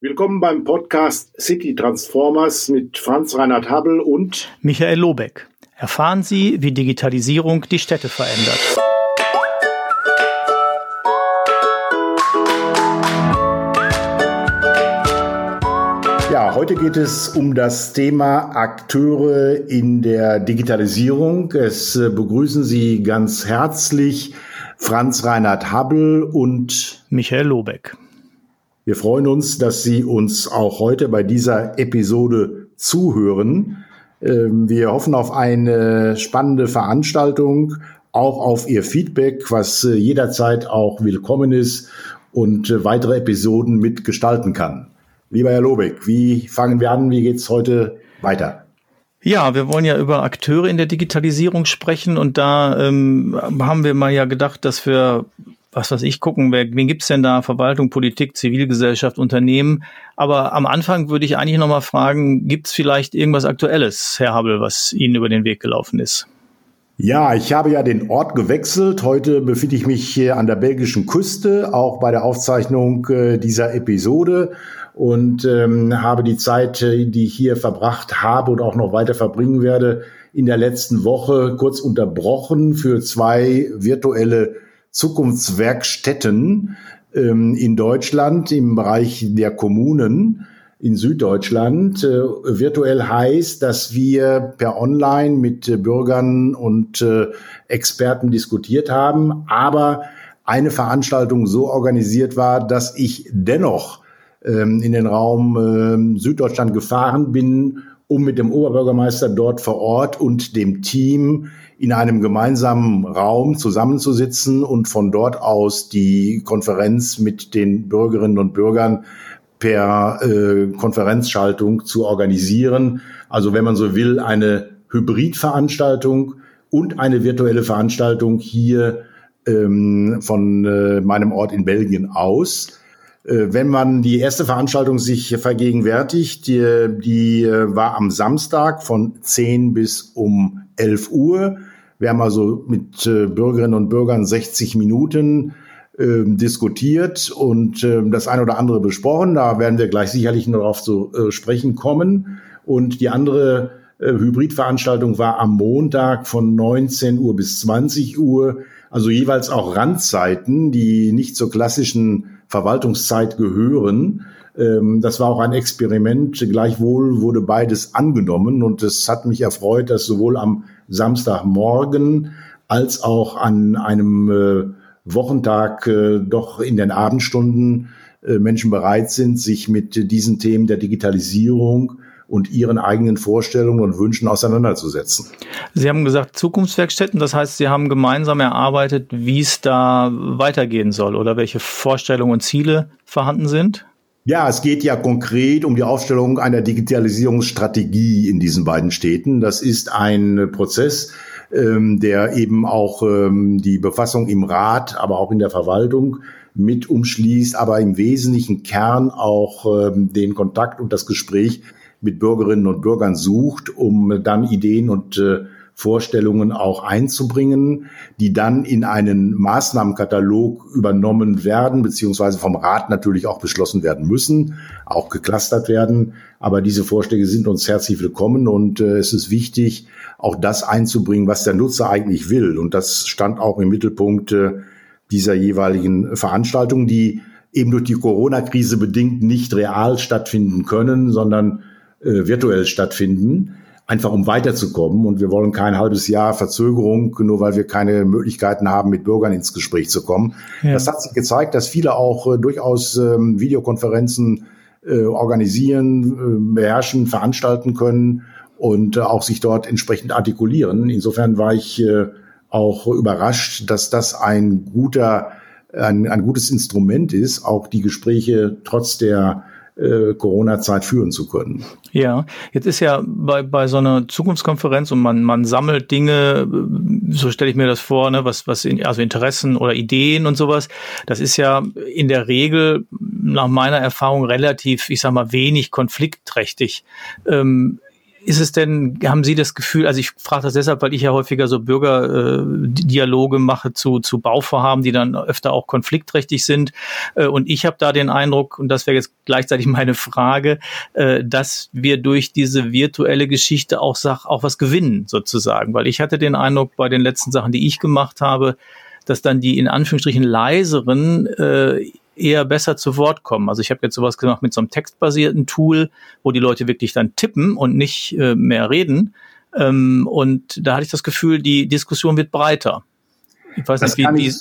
Willkommen beim Podcast City Transformers mit Franz Reinhard Habel und Michael Lobeck. Erfahren Sie, wie Digitalisierung die Städte verändert. Ja, heute geht es um das Thema Akteure in der Digitalisierung. Es äh, begrüßen Sie ganz herzlich Franz Reinhard Habel und Michael Lobeck. Wir freuen uns, dass Sie uns auch heute bei dieser Episode zuhören. Ähm, wir hoffen auf eine spannende Veranstaltung, auch auf Ihr Feedback, was äh, jederzeit auch willkommen ist und äh, weitere Episoden mitgestalten kann. Lieber Herr Lobeck, wie fangen wir an? Wie geht's heute weiter? Ja, wir wollen ja über Akteure in der Digitalisierung sprechen und da ähm, haben wir mal ja gedacht, dass wir was weiß ich, gucken, wer, wen gibt's denn da? Verwaltung, Politik, Zivilgesellschaft, Unternehmen. Aber am Anfang würde ich eigentlich nochmal fragen, gibt's vielleicht irgendwas Aktuelles, Herr Habel, was Ihnen über den Weg gelaufen ist? Ja, ich habe ja den Ort gewechselt. Heute befinde ich mich hier an der belgischen Küste, auch bei der Aufzeichnung äh, dieser Episode und ähm, habe die Zeit, äh, die ich hier verbracht habe und auch noch weiter verbringen werde, in der letzten Woche kurz unterbrochen für zwei virtuelle Zukunftswerkstätten ähm, in Deutschland im Bereich der Kommunen in Süddeutschland. Äh, virtuell heißt, dass wir per Online mit äh, Bürgern und äh, Experten diskutiert haben, aber eine Veranstaltung so organisiert war, dass ich dennoch ähm, in den Raum äh, Süddeutschland gefahren bin, um mit dem Oberbürgermeister dort vor Ort und dem Team in einem gemeinsamen Raum zusammenzusitzen und von dort aus die Konferenz mit den Bürgerinnen und Bürgern per äh, Konferenzschaltung zu organisieren. Also wenn man so will, eine Hybridveranstaltung und eine virtuelle Veranstaltung hier ähm, von äh, meinem Ort in Belgien aus. Äh, wenn man die erste Veranstaltung sich vergegenwärtigt, die, die äh, war am Samstag von 10 bis um 11 Uhr. Wir haben also mit äh, Bürgerinnen und Bürgern 60 Minuten äh, diskutiert und äh, das eine oder andere besprochen. Da werden wir gleich sicherlich noch darauf zu äh, sprechen kommen. Und die andere Hybridveranstaltung war am Montag von 19 Uhr bis 20 Uhr, also jeweils auch Randzeiten, die nicht zur klassischen Verwaltungszeit gehören. Ähm, das war auch ein Experiment. Gleichwohl wurde beides angenommen und es hat mich erfreut, dass sowohl am Samstagmorgen als auch an einem äh, Wochentag äh, doch in den Abendstunden äh, Menschen bereit sind, sich mit diesen Themen der Digitalisierung und ihren eigenen Vorstellungen und Wünschen auseinanderzusetzen. Sie haben gesagt Zukunftswerkstätten, das heißt, Sie haben gemeinsam erarbeitet, wie es da weitergehen soll oder welche Vorstellungen und Ziele vorhanden sind? Ja, es geht ja konkret um die Aufstellung einer Digitalisierungsstrategie in diesen beiden Städten. Das ist ein Prozess, ähm, der eben auch ähm, die Befassung im Rat, aber auch in der Verwaltung mit umschließt, aber im wesentlichen Kern auch ähm, den Kontakt und das Gespräch mit Bürgerinnen und Bürgern sucht, um dann Ideen und äh, Vorstellungen auch einzubringen, die dann in einen Maßnahmenkatalog übernommen werden, beziehungsweise vom Rat natürlich auch beschlossen werden müssen, auch geklustert werden. Aber diese Vorschläge sind uns herzlich willkommen und äh, es ist wichtig, auch das einzubringen, was der Nutzer eigentlich will. Und das stand auch im Mittelpunkt äh, dieser jeweiligen Veranstaltung, die eben durch die Corona-Krise bedingt nicht real stattfinden können, sondern virtuell stattfinden einfach um weiterzukommen. Und wir wollen kein halbes Jahr Verzögerung, nur weil wir keine Möglichkeiten haben, mit Bürgern ins Gespräch zu kommen. Ja. Das hat sich gezeigt, dass viele auch äh, durchaus ähm, Videokonferenzen äh, organisieren, äh, beherrschen, veranstalten können und äh, auch sich dort entsprechend artikulieren. Insofern war ich äh, auch überrascht, dass das ein guter, ein, ein gutes Instrument ist, auch die Gespräche trotz der äh, Corona-Zeit führen zu können. Ja, jetzt ist ja bei, bei so einer Zukunftskonferenz und man, man sammelt Dinge, so stelle ich mir das vor, ne, was, was in, also Interessen oder Ideen und sowas. Das ist ja in der Regel nach meiner Erfahrung relativ, ich sag mal, wenig konfliktträchtig. Ähm, ist es denn, haben Sie das Gefühl, also ich frage das deshalb, weil ich ja häufiger so Bürgerdialoge mache zu, zu Bauvorhaben, die dann öfter auch konfliktträchtig sind. Äh, und ich habe da den Eindruck, und das wäre jetzt gleichzeitig meine Frage, äh, dass wir durch diese virtuelle Geschichte auch, auch was gewinnen, sozusagen. Weil ich hatte den Eindruck bei den letzten Sachen, die ich gemacht habe, dass dann die in Anführungsstrichen leiseren äh, eher besser zu Wort kommen. Also ich habe jetzt sowas gemacht mit so einem textbasierten Tool, wo die Leute wirklich dann tippen und nicht äh, mehr reden. Ähm, und da hatte ich das Gefühl, die Diskussion wird breiter. Ich weiß das nicht, wie, wie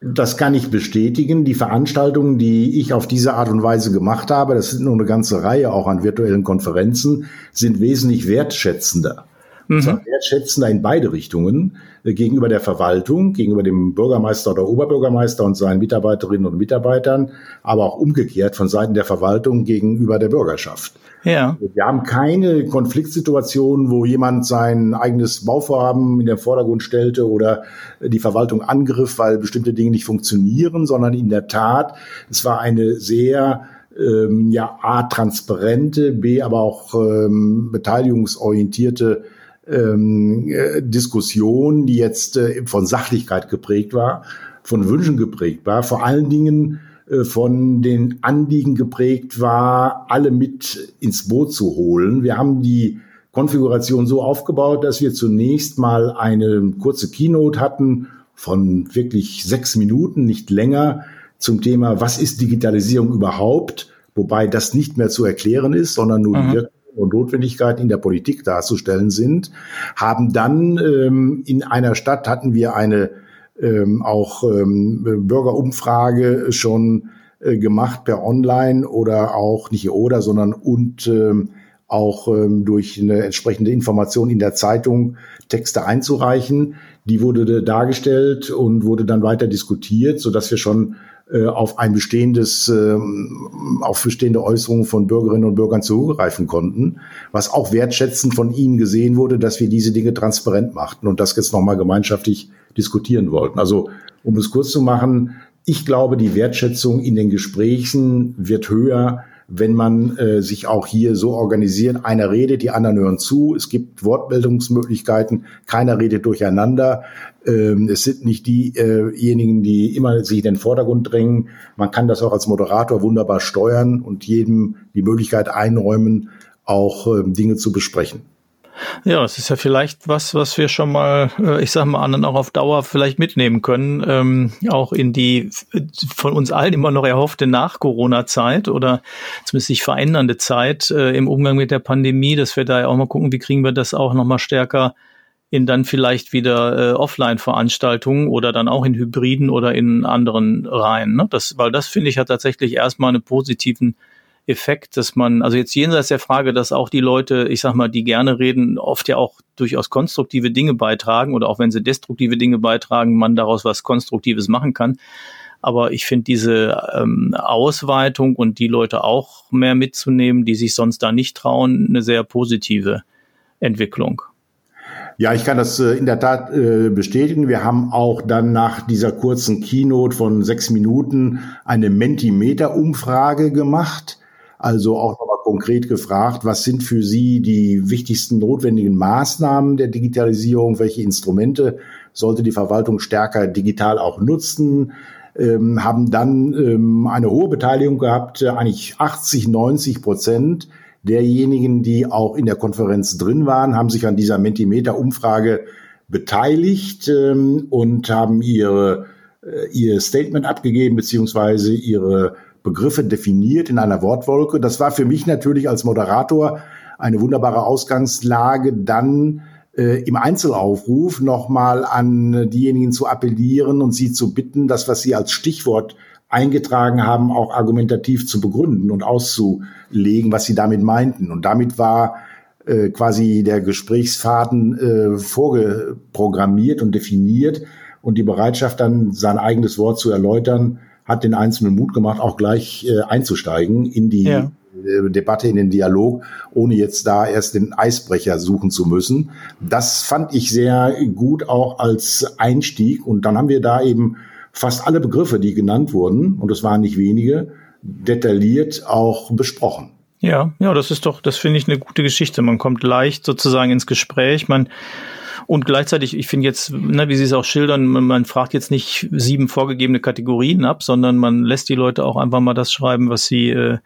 das kann ich bestätigen. Die Veranstaltungen, die ich auf diese Art und Weise gemacht habe, das sind nur eine ganze Reihe auch an virtuellen Konferenzen, sind wesentlich wertschätzender. Mhm. Zwar wertschätzender in beide Richtungen äh, gegenüber der Verwaltung, gegenüber dem Bürgermeister oder Oberbürgermeister und seinen Mitarbeiterinnen und Mitarbeitern, aber auch umgekehrt von Seiten der Verwaltung gegenüber der Bürgerschaft. Ja. Wir haben keine Konfliktsituation, wo jemand sein eigenes Bauvorhaben in den Vordergrund stellte oder die Verwaltung angriff, weil bestimmte Dinge nicht funktionieren, sondern in der Tat, es war eine sehr ähm, ja, A, transparente, B, aber auch ähm, beteiligungsorientierte ähm, äh, Diskussion, die jetzt äh, von Sachlichkeit geprägt war, von Wünschen geprägt war, vor allen Dingen äh, von den Anliegen geprägt war, alle mit ins Boot zu holen. Wir haben die Konfiguration so aufgebaut, dass wir zunächst mal eine kurze Keynote hatten von wirklich sechs Minuten, nicht länger, zum Thema, was ist Digitalisierung überhaupt? Wobei das nicht mehr zu erklären ist, sondern nur mhm. die und Notwendigkeiten in der Politik darzustellen sind, haben dann ähm, in einer Stadt hatten wir eine ähm, auch ähm, Bürgerumfrage schon äh, gemacht per Online oder auch nicht oder, sondern und ähm, auch ähm, durch eine entsprechende Information in der Zeitung Texte einzureichen. Die wurde dargestellt und wurde dann weiter diskutiert, so dass wir schon auf ein bestehendes, äh, auf bestehende Äußerungen von Bürgerinnen und Bürgern zugreifen konnten, was auch wertschätzend von ihnen gesehen wurde, dass wir diese Dinge transparent machten und das jetzt nochmal gemeinschaftlich diskutieren wollten. Also, um es kurz zu machen, ich glaube, die Wertschätzung in den Gesprächen wird höher, wenn man äh, sich auch hier so organisiert. Einer redet, die anderen hören zu. Es gibt Wortmeldungsmöglichkeiten. Keiner redet durcheinander. Ähm, es sind nicht diejenigen, die immer sich in den Vordergrund drängen. Man kann das auch als Moderator wunderbar steuern und jedem die Möglichkeit einräumen, auch ähm, Dinge zu besprechen. Ja, es ist ja vielleicht was, was wir schon mal, äh, ich sag mal, anderen auch auf Dauer vielleicht mitnehmen können, ähm, auch in die von uns allen immer noch erhoffte Nach-Corona-Zeit oder zumindest sich verändernde Zeit äh, im Umgang mit der Pandemie, dass wir da ja auch mal gucken, wie kriegen wir das auch noch mal stärker in dann vielleicht wieder äh, Offline-Veranstaltungen oder dann auch in Hybriden oder in anderen Reihen. Ne? Das, weil das finde ich hat tatsächlich erstmal einen positiven Effekt, dass man, also jetzt jenseits der Frage, dass auch die Leute, ich sag mal, die gerne reden, oft ja auch durchaus konstruktive Dinge beitragen oder auch wenn sie destruktive Dinge beitragen, man daraus was Konstruktives machen kann. Aber ich finde diese ähm, Ausweitung und die Leute auch mehr mitzunehmen, die sich sonst da nicht trauen, eine sehr positive Entwicklung. Ja, ich kann das äh, in der Tat äh, bestätigen. Wir haben auch dann nach dieser kurzen Keynote von sechs Minuten eine Mentimeter-Umfrage gemacht also auch nochmal konkret gefragt, was sind für Sie die wichtigsten notwendigen Maßnahmen der Digitalisierung? Welche Instrumente sollte die Verwaltung stärker digital auch nutzen? Ähm, haben dann ähm, eine hohe Beteiligung gehabt, äh, eigentlich 80, 90 Prozent derjenigen, die auch in der Konferenz drin waren, haben sich an dieser Mentimeter-Umfrage beteiligt ähm, und haben ihre, äh, ihr Statement abgegeben, beziehungsweise ihre Begriffe definiert in einer Wortwolke. Das war für mich natürlich als Moderator eine wunderbare Ausgangslage, dann äh, im Einzelaufruf nochmal an diejenigen zu appellieren und sie zu bitten, das, was sie als Stichwort eingetragen haben, auch argumentativ zu begründen und auszulegen, was sie damit meinten. Und damit war äh, quasi der Gesprächsfaden äh, vorgeprogrammiert und definiert und die Bereitschaft dann sein eigenes Wort zu erläutern hat den Einzelnen Mut gemacht, auch gleich äh, einzusteigen in die ja. Äh, Debatte, in den Dialog, ohne jetzt da erst den Eisbrecher suchen zu müssen. Das fand ich sehr gut auch als Einstieg. Und dann haben wir da eben fast alle Begriffe, die genannt wurden, und es waren nicht wenige, detailliert auch besprochen. Ja, ja, das ist doch, das finde ich eine gute Geschichte. Man kommt leicht sozusagen ins Gespräch. Man und gleichzeitig, ich finde jetzt, ne, wie Sie es auch schildern, man, man, fragt jetzt nicht sieben vorgegebene Kategorien ab, sondern man lässt die Leute auch einfach mal das schreiben, was sie äh,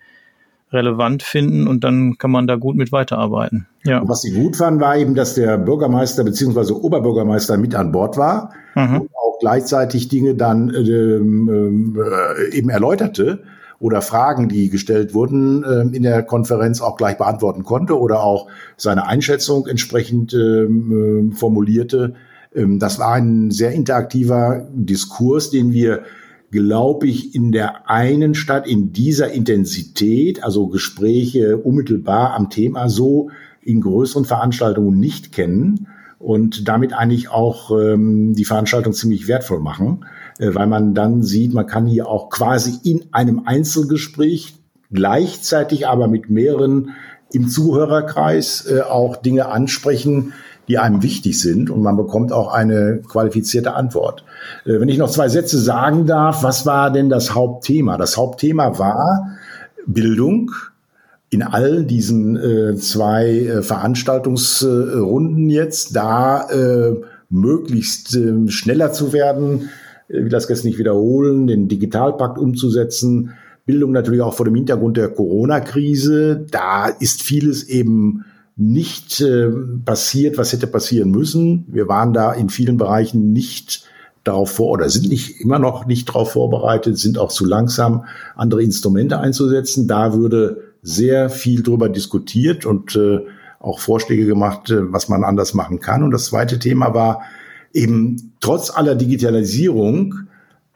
relevant finden und dann kann man da gut mit weiterarbeiten. Ja. Und was sie gut fanden, war eben, dass der Bürgermeister bzw. Oberbürgermeister mit an Bord war mhm. und auch gleichzeitig Dinge dann ähm, äh, eben erläuterte oder Fragen, die gestellt wurden, äh, in der Konferenz auch gleich beantworten konnte oder auch seine Einschätzung entsprechend ähm, äh, formulierte. Ähm, das war ein sehr interaktiver Diskurs, den wir glaube ich, in der einen Stadt in dieser Intensität, also Gespräche unmittelbar am Thema so in größeren Veranstaltungen nicht kennen und damit eigentlich auch ähm, die Veranstaltung ziemlich wertvoll machen, weil man dann sieht, man kann hier auch quasi in einem Einzelgespräch gleichzeitig aber mit mehreren im Zuhörerkreis äh, auch Dinge ansprechen, die einem wichtig sind und man bekommt auch eine qualifizierte Antwort. Äh, wenn ich noch zwei Sätze sagen darf, was war denn das Hauptthema? Das Hauptthema war Bildung in all diesen äh, zwei äh, Veranstaltungsrunden jetzt, da äh, möglichst äh, schneller zu werden, ich will das jetzt nicht wiederholen, den Digitalpakt umzusetzen, Bildung natürlich auch vor dem Hintergrund der Corona-Krise. Da ist vieles eben nicht äh, passiert, was hätte passieren müssen. Wir waren da in vielen Bereichen nicht darauf vor oder sind nicht immer noch nicht darauf vorbereitet, sind auch zu langsam, andere Instrumente einzusetzen. Da würde sehr viel drüber diskutiert und äh, auch Vorschläge gemacht, äh, was man anders machen kann. Und das zweite Thema war eben trotz aller Digitalisierung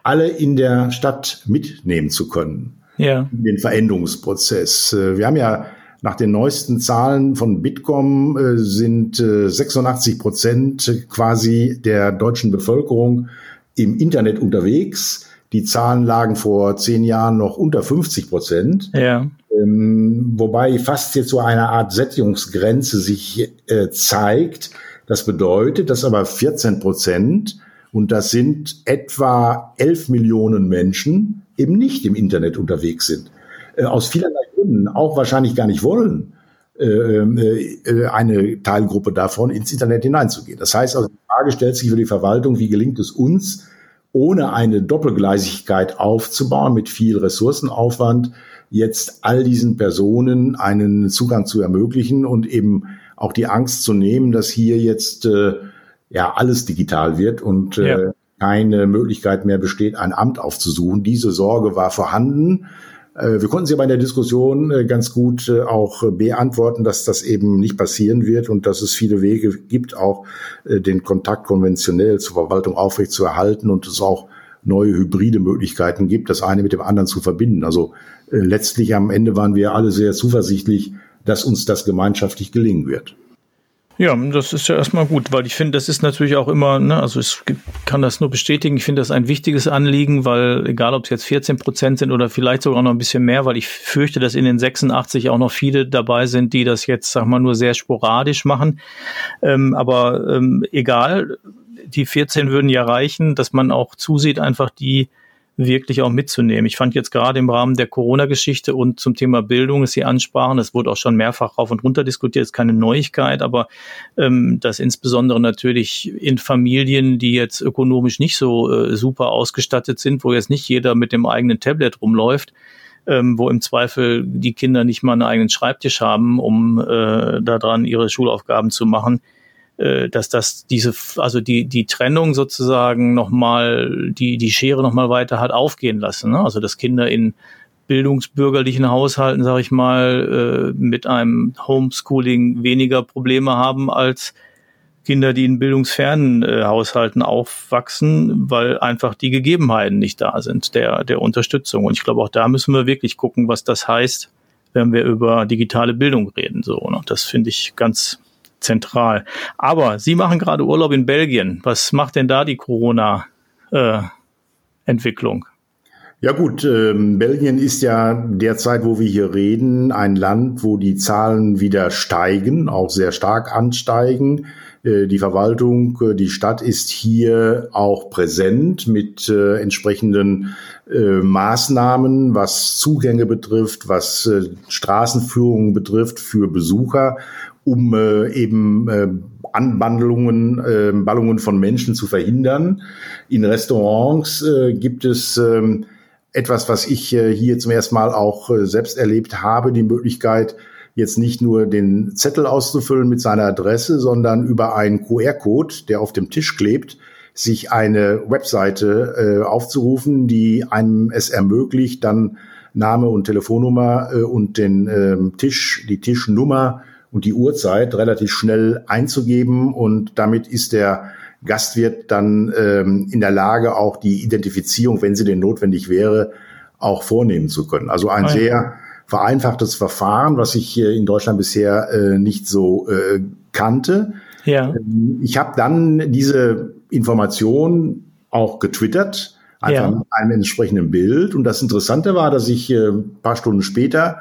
alle in der Stadt mitnehmen zu können. Ja. Den Veränderungsprozess. Äh, wir haben ja nach den neuesten Zahlen von Bitkom äh, sind äh, 86 Prozent quasi der deutschen Bevölkerung im Internet unterwegs. Die Zahlen lagen vor zehn Jahren noch unter 50 Prozent. Ja. Ähm, wobei fast jetzt so eine Art Sättigungsgrenze sich äh, zeigt. Das bedeutet, dass aber 14 Prozent, und das sind etwa 11 Millionen Menschen, eben nicht im Internet unterwegs sind. Äh, aus vielerlei Gründen auch wahrscheinlich gar nicht wollen, äh, äh, eine Teilgruppe davon ins Internet hineinzugehen. Das heißt also, die Frage stellt sich für die Verwaltung, wie gelingt es uns, ohne eine Doppelgleisigkeit aufzubauen, mit viel Ressourcenaufwand, jetzt all diesen Personen einen Zugang zu ermöglichen und eben auch die Angst zu nehmen, dass hier jetzt äh, ja alles digital wird und äh, ja. keine Möglichkeit mehr besteht, ein Amt aufzusuchen. Diese Sorge war vorhanden. Äh, wir konnten sie aber in der Diskussion äh, ganz gut auch beantworten, dass das eben nicht passieren wird und dass es viele Wege gibt, auch den Kontakt konventionell zur Verwaltung aufrecht zu erhalten und es auch neue hybride Möglichkeiten gibt, das eine mit dem anderen zu verbinden. Also letztlich am Ende waren wir alle sehr zuversichtlich, dass uns das gemeinschaftlich gelingen wird. Ja, das ist ja erstmal gut, weil ich finde, das ist natürlich auch immer, ne, also ich kann das nur bestätigen, ich finde das ein wichtiges Anliegen, weil egal ob es jetzt 14 Prozent sind oder vielleicht sogar noch ein bisschen mehr, weil ich fürchte, dass in den 86 auch noch viele dabei sind, die das jetzt, sag mal, nur sehr sporadisch machen. Ähm, aber ähm, egal, die 14 würden ja reichen, dass man auch zusieht, einfach die wirklich auch mitzunehmen. Ich fand jetzt gerade im Rahmen der Corona-Geschichte und zum Thema Bildung, es Sie ansprachen, das wurde auch schon mehrfach rauf und runter diskutiert, ist keine Neuigkeit, aber ähm, dass insbesondere natürlich in Familien, die jetzt ökonomisch nicht so äh, super ausgestattet sind, wo jetzt nicht jeder mit dem eigenen Tablet rumläuft, ähm, wo im Zweifel die Kinder nicht mal einen eigenen Schreibtisch haben, um äh, daran ihre Schulaufgaben zu machen, dass das diese, also die, die Trennung sozusagen nochmal, die, die Schere nochmal weiter hat aufgehen lassen. Ne? Also dass Kinder in bildungsbürgerlichen Haushalten, sage ich mal, äh, mit einem Homeschooling weniger Probleme haben als Kinder, die in bildungsfernen äh, Haushalten aufwachsen, weil einfach die Gegebenheiten nicht da sind der, der Unterstützung. Und ich glaube, auch da müssen wir wirklich gucken, was das heißt, wenn wir über digitale Bildung reden. So, ne? Das finde ich ganz, zentral. Aber Sie machen gerade Urlaub in Belgien. Was macht denn da die Corona-Entwicklung? Ja gut, ähm, Belgien ist ja derzeit, wo wir hier reden, ein Land, wo die Zahlen wieder steigen, auch sehr stark ansteigen. Äh, die Verwaltung, äh, die Stadt ist hier auch präsent mit äh, entsprechenden äh, Maßnahmen, was Zugänge betrifft, was äh, Straßenführungen betrifft für Besucher, um äh, eben Anbandlungen, Ballungen von Menschen zu verhindern. In Restaurants gibt es ähm, etwas, was ich äh, hier zum ersten Mal auch äh, selbst erlebt habe, die Möglichkeit, jetzt nicht nur den Zettel auszufüllen mit seiner Adresse, sondern über einen QR-Code, der auf dem Tisch klebt, sich eine Webseite äh, aufzurufen, die einem es ermöglicht, dann Name und Telefonnummer äh, und den äh, Tisch, die Tischnummer und die Uhrzeit relativ schnell einzugeben und damit ist der Gastwirt dann ähm, in der Lage, auch die Identifizierung, wenn sie denn notwendig wäre, auch vornehmen zu können. Also ein oh ja. sehr vereinfachtes Verfahren, was ich hier in Deutschland bisher äh, nicht so äh, kannte. Ja. Ähm, ich habe dann diese Information auch getwittert, einfach ja. mit einem entsprechenden Bild. Und das Interessante war, dass ich äh, paar Stunden später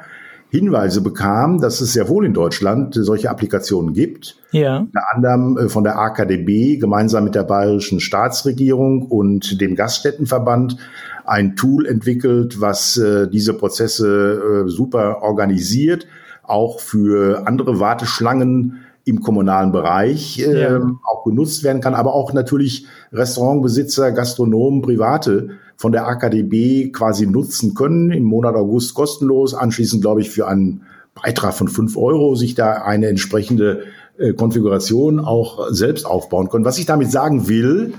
Hinweise bekam, dass es sehr wohl in Deutschland solche Applikationen gibt. Ja. Unter anderem äh, von der AKDB gemeinsam mit der bayerischen Staatsregierung und dem Gaststättenverband ein Tool entwickelt, was äh, diese Prozesse äh, super organisiert, auch für andere Warteschlangen im kommunalen Bereich äh, ja. auch genutzt werden kann, aber auch natürlich Restaurantbesitzer, Gastronomen, Private von der AKDB quasi nutzen können, im Monat August kostenlos, anschließend glaube ich für einen Beitrag von fünf Euro sich da eine entsprechende äh, Konfiguration auch selbst aufbauen können. Was ich damit sagen will,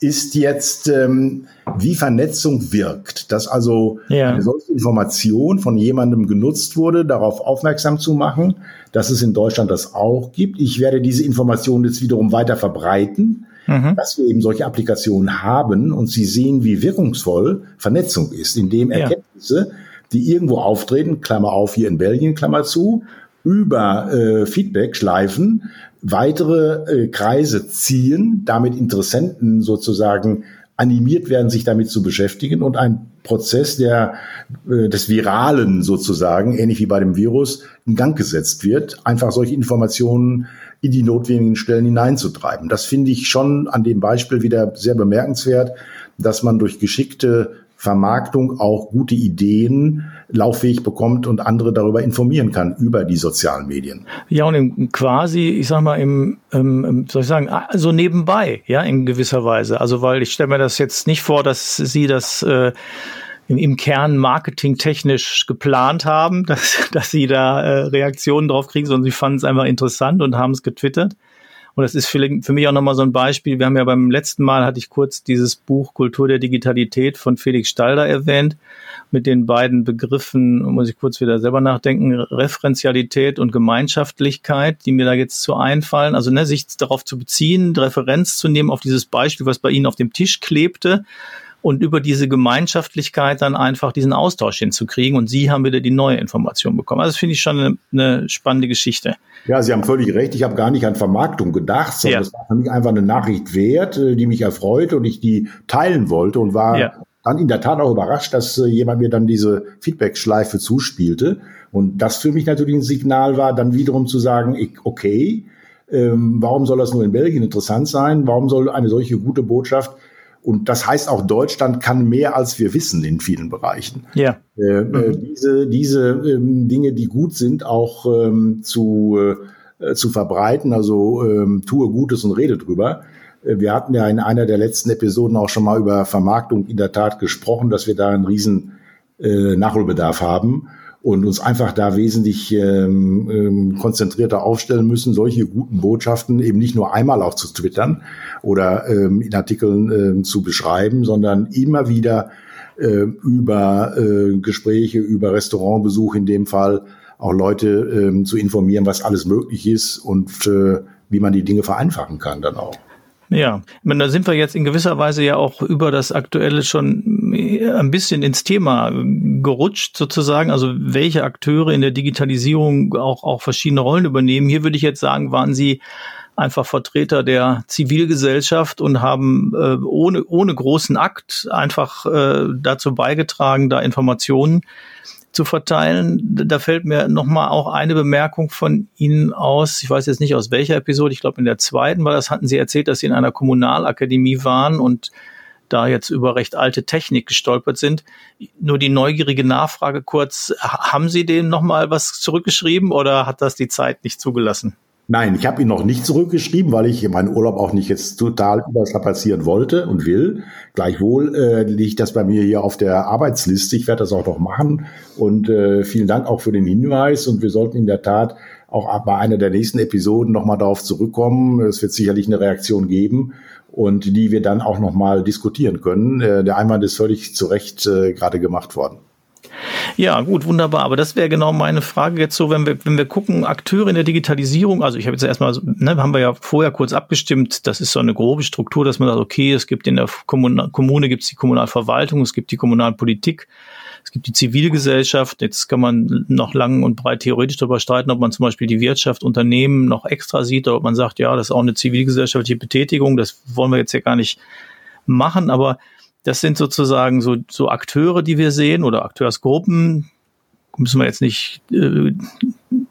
ist jetzt, ähm, wie Vernetzung wirkt. Dass also ja. eine solche Information von jemandem genutzt wurde, darauf aufmerksam zu machen, dass es in Deutschland das auch gibt. Ich werde diese Information jetzt wiederum weiter verbreiten mhm. dass wir eben solche Applikationen haben und sie sehen, wie wirkungsvoll Vernetzung ist, indem Erkenntnisse, ja. die irgendwo auftreten, Klammer auf hier in Belgien, Klammer zu, über äh, Feedback-Schleifen weitere äh, Kreise ziehen, damit Interessenten sozusagen animiert werden, sich damit zu beschäftigen und ein Prozess der, äh, des Viralen sozusagen, ähnlich wie bei dem Virus, in Gang gesetzt wird, einfach solche Informationen in die notwendigen Stellen hineinzutreiben. Das finde ich schon an dem Beispiel wieder sehr bemerkenswert, dass man durch geschickte Vermarktung auch gute Ideen lauffähig bekommt und andere darüber informieren kann über die sozialen Medien. Ja, und im, quasi, ich sag mal, im, ähm, soll ich sagen, so nebenbei, ja, in gewisser Weise. Also, weil ich stelle mir das jetzt nicht vor, dass Sie das äh, im, im Kern marketingtechnisch geplant haben, dass, dass sie da äh, Reaktionen drauf kriegen, sondern sie fanden es einfach interessant und haben es getwittert. Und das ist für, für mich auch nochmal so ein Beispiel. Wir haben ja beim letzten Mal, hatte ich kurz dieses Buch Kultur der Digitalität von Felix Stalder erwähnt. Mit den beiden Begriffen, muss ich kurz wieder selber nachdenken, Referenzialität und Gemeinschaftlichkeit, die mir da jetzt zu einfallen. Also ne, sich darauf zu beziehen, Referenz zu nehmen auf dieses Beispiel, was bei Ihnen auf dem Tisch klebte und über diese Gemeinschaftlichkeit dann einfach diesen Austausch hinzukriegen. Und Sie haben wieder die neue Information bekommen. Also das finde ich schon eine, eine, spannende Geschichte. Ja, Sie haben völlig recht. Ich habe gar nicht an Vermarktung gedacht, sondern es ja. war für mich einfach eine Nachricht wert, äh, die mich erfreute und ich die teilen wollte und war ja. dann in der Tat auch überrascht, dass äh, jemand mir dann diese Feedback-Schleife zuspielte. Und das für mich natürlich ein Signal war, dann wiederum zu sagen, ich, okay, ähm, warum soll das nur in Belgien interessant sein? Warum soll eine solche gute Botschaft und das heißt auch, Deutschland kann mehr, als wir wissen in vielen Bereichen. Ja. Äh, äh mhm. Diese, diese ähm, Dinge, die gut sind, auch ähm, zu, äh, zu verbreiten. Also ähm, tue Gutes und rede drüber. Äh, wir hatten ja in einer der letzten Episoden auch schon mal über Vermarktung in der Tat gesprochen, dass wir da einen riesen äh, Nachholbedarf haben und uns einfach da wesentlich ähm, ähm, konzentrierter aufstellen müssen, solche guten Botschaften eben nicht nur einmal auch zu twittern oder ähm, in Artikeln ähm, zu beschreiben, sondern immer wieder äh, über äh, Gespräche, über Restaurantbesuch in dem Fall auch Leute ähm, zu informieren, was alles möglich ist und äh, wie man die Dinge vereinfachen kann dann auch. Ja, ich da sind wir jetzt in gewisser Weise ja auch über das Aktuelle schon ein bisschen ins Thema gerutscht sozusagen. Also welche Akteure in der Digitalisierung auch, auch verschiedene Rollen übernehmen. Hier würde ich jetzt sagen, waren Sie einfach Vertreter der Zivilgesellschaft und haben äh, ohne, ohne großen Akt einfach äh, dazu beigetragen, da Informationen zu verteilen. Da fällt mir nochmal auch eine Bemerkung von Ihnen aus. Ich weiß jetzt nicht aus welcher Episode, ich glaube in der zweiten war das, hatten Sie erzählt, dass Sie in einer Kommunalakademie waren und da jetzt über recht alte Technik gestolpert sind. Nur die neugierige Nachfrage kurz, haben Sie dem nochmal was zurückgeschrieben oder hat das die Zeit nicht zugelassen? Nein, ich habe ihn noch nicht zurückgeschrieben, weil ich meinen Urlaub auch nicht jetzt total überstrapazieren wollte und will. Gleichwohl äh, liegt das bei mir hier auf der Arbeitsliste. Ich werde das auch noch machen. Und äh, vielen Dank auch für den Hinweis. Und wir sollten in der Tat auch bei einer der nächsten Episoden nochmal darauf zurückkommen. Es wird sicherlich eine Reaktion geben und die wir dann auch nochmal diskutieren können. Äh, der Einwand ist völlig zu Recht äh, gerade gemacht worden. Ja, gut, wunderbar. Aber das wäre genau meine Frage jetzt so, wenn wir, wenn wir gucken, Akteure in der Digitalisierung, also ich habe jetzt erstmal, ne, haben wir ja vorher kurz abgestimmt, das ist so eine grobe Struktur, dass man sagt, okay, es gibt in der Kommune, Kommune gibt es die Kommunalverwaltung, es gibt die Kommunalpolitik, es gibt die Zivilgesellschaft. Jetzt kann man noch lang und breit theoretisch darüber streiten, ob man zum Beispiel die Wirtschaft, Unternehmen noch extra sieht oder ob man sagt, ja, das ist auch eine zivilgesellschaftliche Betätigung. Das wollen wir jetzt ja gar nicht machen, aber das sind sozusagen so, so Akteure, die wir sehen oder Akteursgruppen. Müssen wir jetzt nicht äh,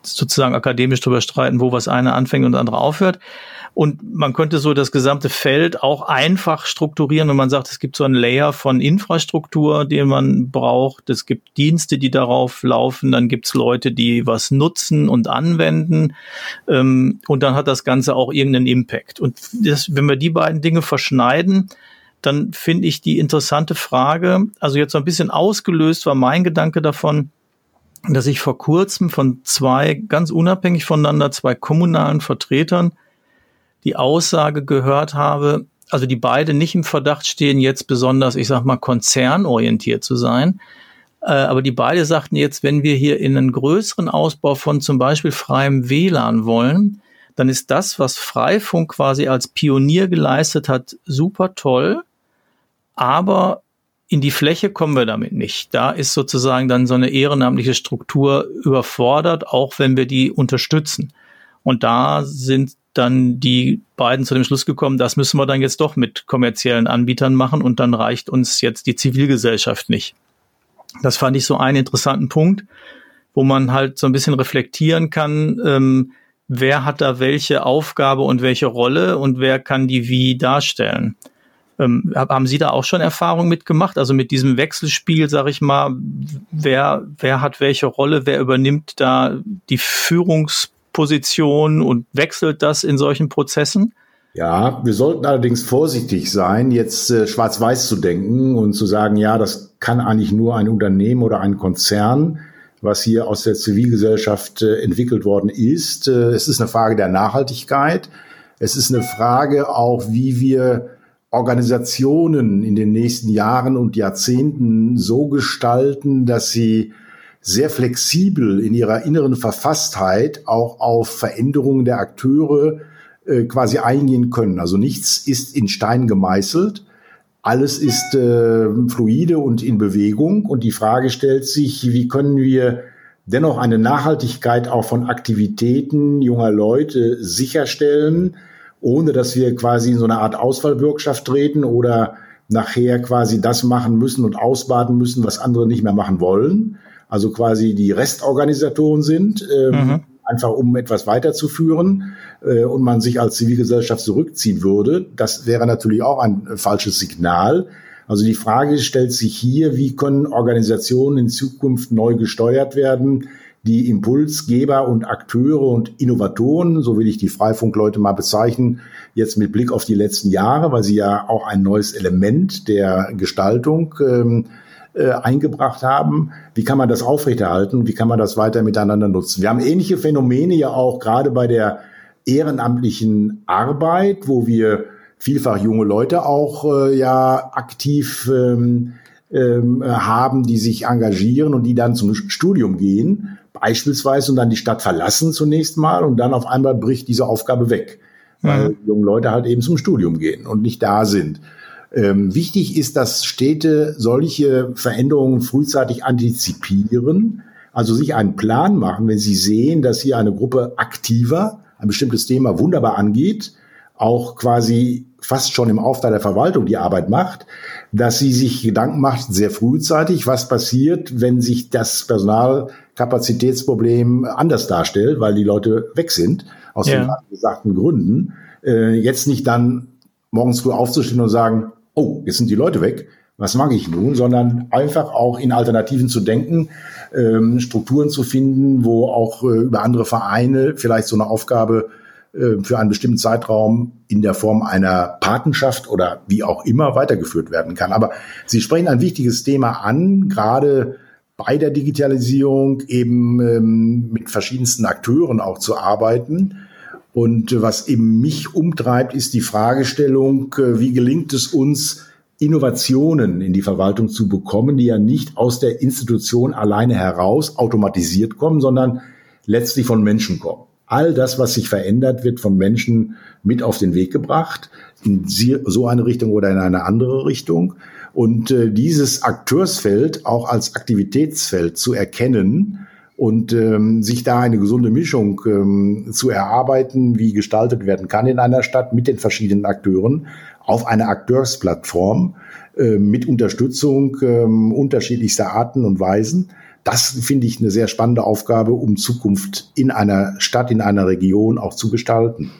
sozusagen akademisch drüber streiten, wo was eine anfängt und andere aufhört. Und man könnte so das gesamte Feld auch einfach strukturieren, wenn man sagt, es gibt so einen Layer von Infrastruktur, den man braucht. Es gibt Dienste, die darauf laufen. Dann gibt es Leute, die was nutzen und anwenden. Ähm, und dann hat das Ganze auch irgendeinen Impact. Und das, wenn wir die beiden Dinge verschneiden, dann finde ich die interessante Frage, also jetzt so ein bisschen ausgelöst war mein Gedanke davon, dass ich vor kurzem von zwei ganz unabhängig voneinander, zwei kommunalen Vertretern die Aussage gehört habe, also die beide nicht im Verdacht stehen, jetzt besonders, ich sag mal, konzernorientiert zu sein. Äh, aber die beide sagten jetzt, wenn wir hier in einen größeren Ausbau von zum Beispiel freiem WLAN wollen, dann ist das, was Freifunk quasi als Pionier geleistet hat, super toll aber in die Fläche kommen wir damit nicht. Da ist sozusagen dann so eine ehrenamtliche Struktur überfordert, auch wenn wir die unterstützen. Und da sind dann die beiden zu dem Schluss gekommen, das müssen wir dann jetzt doch mit kommerziellen Anbietern machen und dann reicht uns jetzt die Zivilgesellschaft nicht. Das fand ich so einen interessanten Punkt, wo man halt so ein bisschen reflektieren kann, ähm, wer hat da welche Aufgabe und welche Rolle und wer kann die wie darstellen. Ähm, haben Sie da auch schon Erfahrung mitgemacht? Also mit diesem Wechselspiel, sage ich mal, wer, wer hat welche Rolle, wer übernimmt da die Führungsposition und wechselt das in solchen Prozessen? Ja, wir sollten allerdings vorsichtig sein, jetzt äh, schwarz-weiß zu denken und zu sagen, ja, das kann eigentlich nur ein Unternehmen oder ein Konzern, was hier aus der Zivilgesellschaft äh, entwickelt worden ist. Äh, es ist eine Frage der Nachhaltigkeit. Es ist eine Frage auch, wie wir Organisationen in den nächsten Jahren und Jahrzehnten so gestalten, dass sie sehr flexibel in ihrer inneren Verfasstheit auch auf Veränderungen der Akteure äh, quasi eingehen können. Also nichts ist in Stein gemeißelt. Alles ist äh, fluide und in Bewegung. Und die Frage stellt sich, wie können wir dennoch eine Nachhaltigkeit auch von Aktivitäten junger Leute sicherstellen, ohne dass wir quasi in so eine Art Ausfallbürgschaft treten oder nachher quasi das machen müssen und ausbaden müssen, was andere nicht mehr machen wollen. Also quasi die Restorganisatoren sind, ähm, mhm. einfach um etwas weiterzuführen äh, und man sich als Zivilgesellschaft zurückziehen würde. Das wäre natürlich auch ein falsches Signal. Also die Frage stellt sich hier, wie können Organisationen in Zukunft neu gesteuert werden, die Impulsgeber und Akteure und Innovatoren, so will ich die Freifunkleute mal bezeichnen, jetzt mit Blick auf die letzten Jahre, weil sie ja auch ein neues Element der Gestaltung ähm, äh, eingebracht haben. Wie kann man das aufrechterhalten? Wie kann man das weiter miteinander nutzen? Wir haben ähnliche Phänomene ja auch gerade bei der ehrenamtlichen Arbeit, wo wir vielfach junge Leute auch äh, ja aktiv ähm, ähm, haben, die sich engagieren und die dann zum Studium gehen beispielsweise und dann die Stadt verlassen zunächst mal und dann auf einmal bricht diese Aufgabe weg, weil mhm. junge Leute halt eben zum Studium gehen und nicht da sind. Ähm, wichtig ist, dass Städte solche Veränderungen frühzeitig antizipieren, also sich einen Plan machen, wenn sie sehen, dass hier eine Gruppe aktiver ein bestimmtes Thema wunderbar angeht, auch quasi fast schon im Auftrag der Verwaltung die Arbeit macht, dass sie sich Gedanken macht, sehr frühzeitig, was passiert, wenn sich das Personalkapazitätsproblem anders darstellt, weil die Leute weg sind, aus ja. den gesagten Gründen. Äh, jetzt nicht dann morgens früh aufzustehen und sagen, oh, jetzt sind die Leute weg, was mag ich nun, sondern einfach auch in Alternativen zu denken, ähm, Strukturen zu finden, wo auch äh, über andere Vereine vielleicht so eine Aufgabe äh, für einen bestimmten Zeitraum in der Form einer Patenschaft oder wie auch immer weitergeführt werden kann. Aber Sie sprechen ein wichtiges Thema an, gerade bei der Digitalisierung eben ähm, mit verschiedensten Akteuren auch zu arbeiten. Und was eben mich umtreibt, ist die Fragestellung, äh, wie gelingt es uns, Innovationen in die Verwaltung zu bekommen, die ja nicht aus der Institution alleine heraus automatisiert kommen, sondern letztlich von Menschen kommen. All das, was sich verändert, wird von Menschen mit auf den Weg gebracht, in so eine Richtung oder in eine andere Richtung. Und äh, dieses Akteursfeld auch als Aktivitätsfeld zu erkennen und ähm, sich da eine gesunde Mischung ähm, zu erarbeiten, wie gestaltet werden kann in einer Stadt mit den verschiedenen Akteuren auf einer Akteursplattform äh, mit Unterstützung äh, unterschiedlichster Arten und Weisen das finde ich eine sehr spannende Aufgabe, um Zukunft in einer Stadt, in einer Region auch zu gestalten.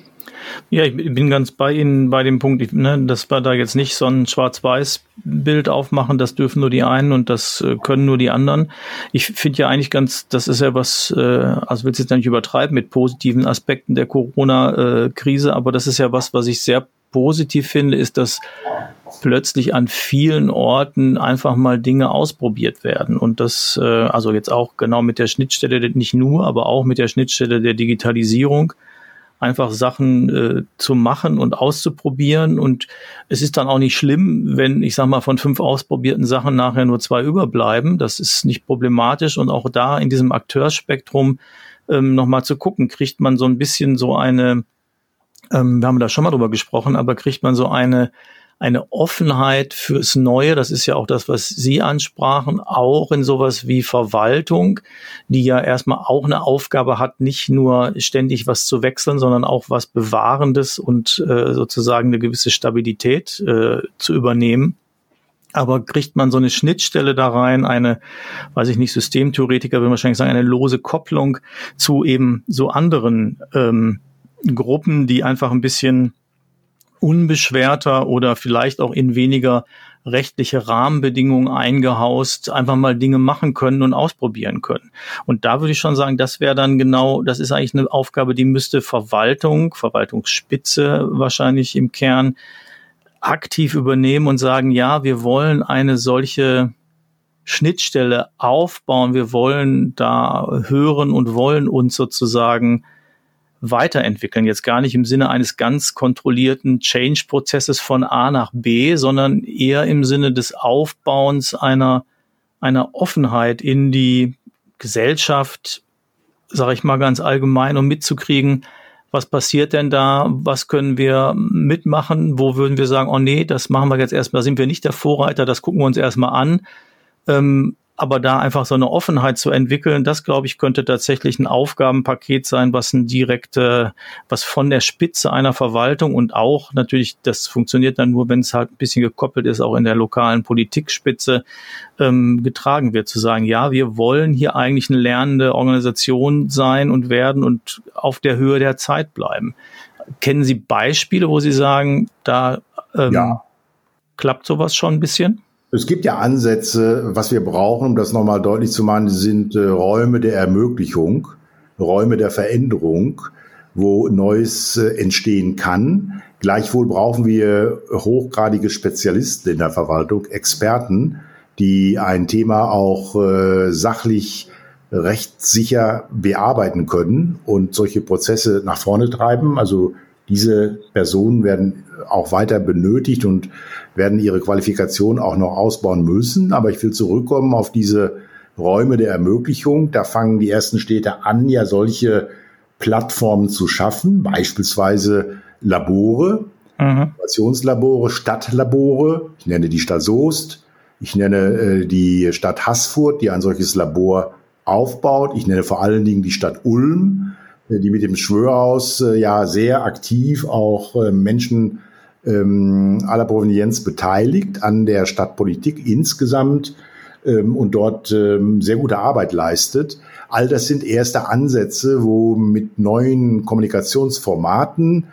Ja, ich bin ganz bei Ihnen bei dem Punkt, ne, dass wir da jetzt nicht so ein Schwarz-Weiß-Bild aufmachen, das dürfen nur die einen und das äh, können nur die anderen. Ich finde ja eigentlich ganz, das ist ja was, äh, also will es jetzt nicht übertreiben mit positiven Aspekten der Corona-Krise, aber das ist ja was, was ich sehr positiv finde, ist, dass plötzlich an vielen Orten einfach mal Dinge ausprobiert werden. Und das, äh, also jetzt auch genau mit der Schnittstelle, nicht nur, aber auch mit der Schnittstelle der Digitalisierung, einfach Sachen äh, zu machen und auszuprobieren. Und es ist dann auch nicht schlimm, wenn, ich sag mal, von fünf ausprobierten Sachen nachher nur zwei überbleiben. Das ist nicht problematisch. Und auch da in diesem Akteurspektrum ähm, nochmal zu gucken, kriegt man so ein bisschen so eine, ähm, wir haben da schon mal drüber gesprochen, aber kriegt man so eine eine Offenheit fürs Neue, das ist ja auch das, was Sie ansprachen, auch in sowas wie Verwaltung, die ja erstmal auch eine Aufgabe hat, nicht nur ständig was zu wechseln, sondern auch was Bewahrendes und äh, sozusagen eine gewisse Stabilität äh, zu übernehmen. Aber kriegt man so eine Schnittstelle da rein, eine, weiß ich nicht, Systemtheoretiker will wahrscheinlich sagen, eine lose Kopplung zu eben so anderen ähm, Gruppen, die einfach ein bisschen unbeschwerter oder vielleicht auch in weniger rechtliche Rahmenbedingungen eingehaust, einfach mal Dinge machen können und ausprobieren können. Und da würde ich schon sagen, das wäre dann genau, das ist eigentlich eine Aufgabe, die müsste Verwaltung, Verwaltungsspitze wahrscheinlich im Kern aktiv übernehmen und sagen, ja, wir wollen eine solche Schnittstelle aufbauen, wir wollen da hören und wollen uns sozusagen weiterentwickeln. Jetzt gar nicht im Sinne eines ganz kontrollierten Change-Prozesses von A nach B, sondern eher im Sinne des Aufbauens einer, einer Offenheit in die Gesellschaft, sage ich mal ganz allgemein, um mitzukriegen, was passiert denn da, was können wir mitmachen, wo würden wir sagen, oh nee, das machen wir jetzt erstmal, sind wir nicht der Vorreiter, das gucken wir uns erstmal an. Ähm, aber da einfach so eine Offenheit zu entwickeln, das glaube ich könnte tatsächlich ein Aufgabenpaket sein, was ein direkte, was von der Spitze einer Verwaltung und auch natürlich, das funktioniert dann nur, wenn es halt ein bisschen gekoppelt ist, auch in der lokalen Politikspitze ähm, getragen wird, zu sagen, ja, wir wollen hier eigentlich eine lernende Organisation sein und werden und auf der Höhe der Zeit bleiben. Kennen Sie Beispiele, wo Sie sagen, da ähm, ja. klappt sowas schon ein bisschen? Es gibt ja Ansätze, was wir brauchen, um das nochmal deutlich zu machen, sind äh, Räume der Ermöglichung, Räume der Veränderung, wo Neues äh, entstehen kann. Gleichwohl brauchen wir hochgradige Spezialisten in der Verwaltung, Experten, die ein Thema auch äh, sachlich rechtssicher bearbeiten können und solche Prozesse nach vorne treiben. Also diese Personen werden auch weiter benötigt und werden ihre Qualifikation auch noch ausbauen müssen. Aber ich will zurückkommen auf diese Räume der Ermöglichung. Da fangen die ersten Städte an, ja solche Plattformen zu schaffen, beispielsweise Labore, mhm. Innovationslabore, Stadtlabore. Ich nenne die Stadt Soest. Ich nenne äh, die Stadt Haßfurt, die ein solches Labor aufbaut. Ich nenne vor allen Dingen die Stadt Ulm, die mit dem Schwörhaus äh, ja sehr aktiv auch äh, Menschen ähm, aller Provenienz beteiligt an der Stadtpolitik insgesamt ähm, und dort ähm, sehr gute Arbeit leistet. All das sind erste Ansätze, wo mit neuen Kommunikationsformaten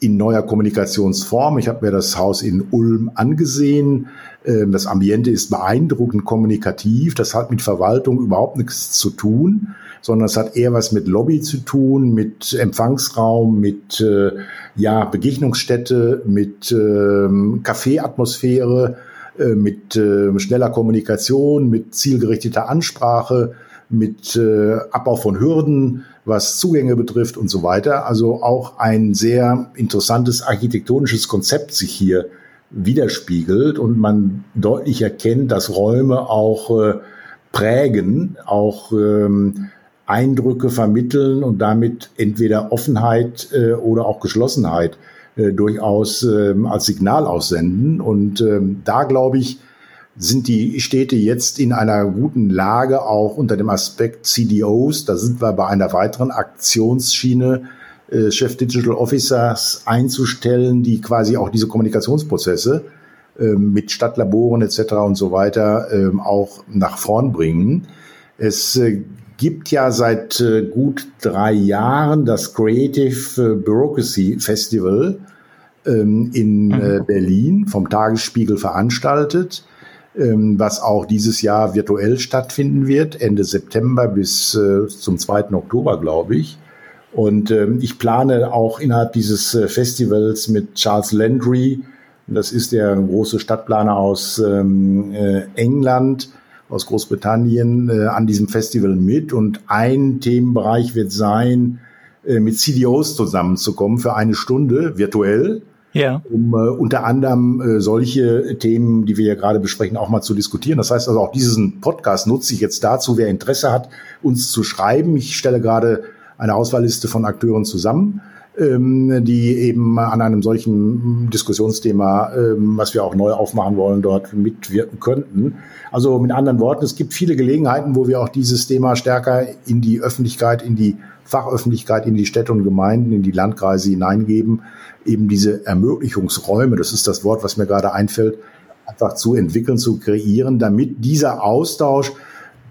in neuer Kommunikationsform. Ich habe mir das Haus in Ulm angesehen. Ähm, das Ambiente ist beeindruckend kommunikativ. Das hat mit Verwaltung überhaupt nichts zu tun, sondern es hat eher was mit Lobby zu tun, mit Empfangsraum, mit äh, ja, Begegnungsstätte, mit ähm, Kaffeeatmosphäre, äh, mit äh, schneller Kommunikation, mit zielgerichteter Ansprache, mit äh, Abbau von Hürden, was Zugänge betrifft und so weiter. Also auch ein sehr interessantes architektonisches Konzept sich hier widerspiegelt und man deutlich erkennt, dass Räume auch äh, prägen, auch ähm, Eindrücke vermitteln und damit entweder Offenheit äh, oder auch Geschlossenheit äh, durchaus äh, als Signal aussenden. Und ähm, da glaube ich, sind die Städte jetzt in einer guten Lage, auch unter dem Aspekt CDOs, da sind wir bei einer weiteren Aktionsschiene, äh, Chef Digital Officers einzustellen, die quasi auch diese Kommunikationsprozesse äh, mit Stadtlaboren etc. und so weiter äh, auch nach vorn bringen. Es äh, gibt ja seit äh, gut drei Jahren das Creative äh, Bureaucracy Festival ähm, in mhm. Berlin vom Tagesspiegel veranstaltet ähm, was auch dieses Jahr virtuell stattfinden wird, Ende September bis äh, zum 2. Oktober, glaube ich. Und ähm, ich plane auch innerhalb dieses äh, Festivals mit Charles Landry, das ist der große Stadtplaner aus ähm, äh, England, aus Großbritannien, an diesem Festival mit. Und ein Themenbereich wird sein, mit CDOs zusammenzukommen für eine Stunde virtuell ja. um äh, unter anderem äh, solche Themen, die wir ja gerade besprechen, auch mal zu diskutieren. Das heißt also auch diesen Podcast nutze ich jetzt dazu, wer Interesse hat, uns zu schreiben. Ich stelle gerade eine Auswahlliste von Akteuren zusammen, ähm, die eben an einem solchen Diskussionsthema, ähm, was wir auch neu aufmachen wollen, dort mitwirken könnten. Also mit anderen Worten, es gibt viele Gelegenheiten, wo wir auch dieses Thema stärker in die Öffentlichkeit, in die Fachöffentlichkeit, in die Städte und Gemeinden, in die Landkreise hineingeben, eben diese Ermöglichungsräume, das ist das Wort, was mir gerade einfällt, einfach zu entwickeln, zu kreieren, damit dieser Austausch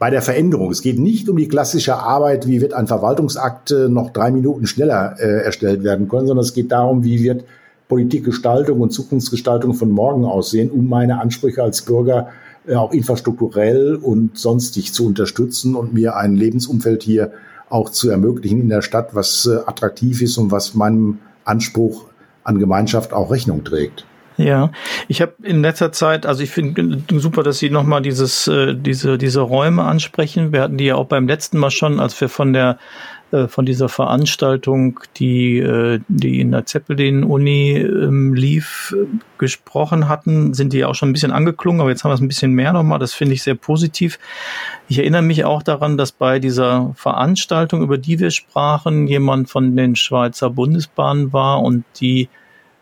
bei der Veränderung, es geht nicht um die klassische Arbeit, wie wird ein Verwaltungsakt äh, noch drei Minuten schneller äh, erstellt werden können, sondern es geht darum, wie wird Politikgestaltung und Zukunftsgestaltung von morgen aussehen, um meine Ansprüche als Bürger äh, auch infrastrukturell und sonstig zu unterstützen und mir ein Lebensumfeld hier auch zu ermöglichen in der Stadt, was äh, attraktiv ist und was meinem Anspruch an Gemeinschaft auch Rechnung trägt. Ja, ich habe in letzter Zeit, also ich finde super, dass Sie nochmal dieses, äh, diese, diese Räume ansprechen. Wir hatten die ja auch beim letzten Mal schon, als wir von der äh, von dieser Veranstaltung, die, äh, die in der Zeppelin-Uni ähm, lief, gesprochen hatten, sind die auch schon ein bisschen angeklungen, aber jetzt haben wir es ein bisschen mehr nochmal. Das finde ich sehr positiv. Ich erinnere mich auch daran, dass bei dieser Veranstaltung, über die wir sprachen, jemand von den Schweizer Bundesbahnen war und die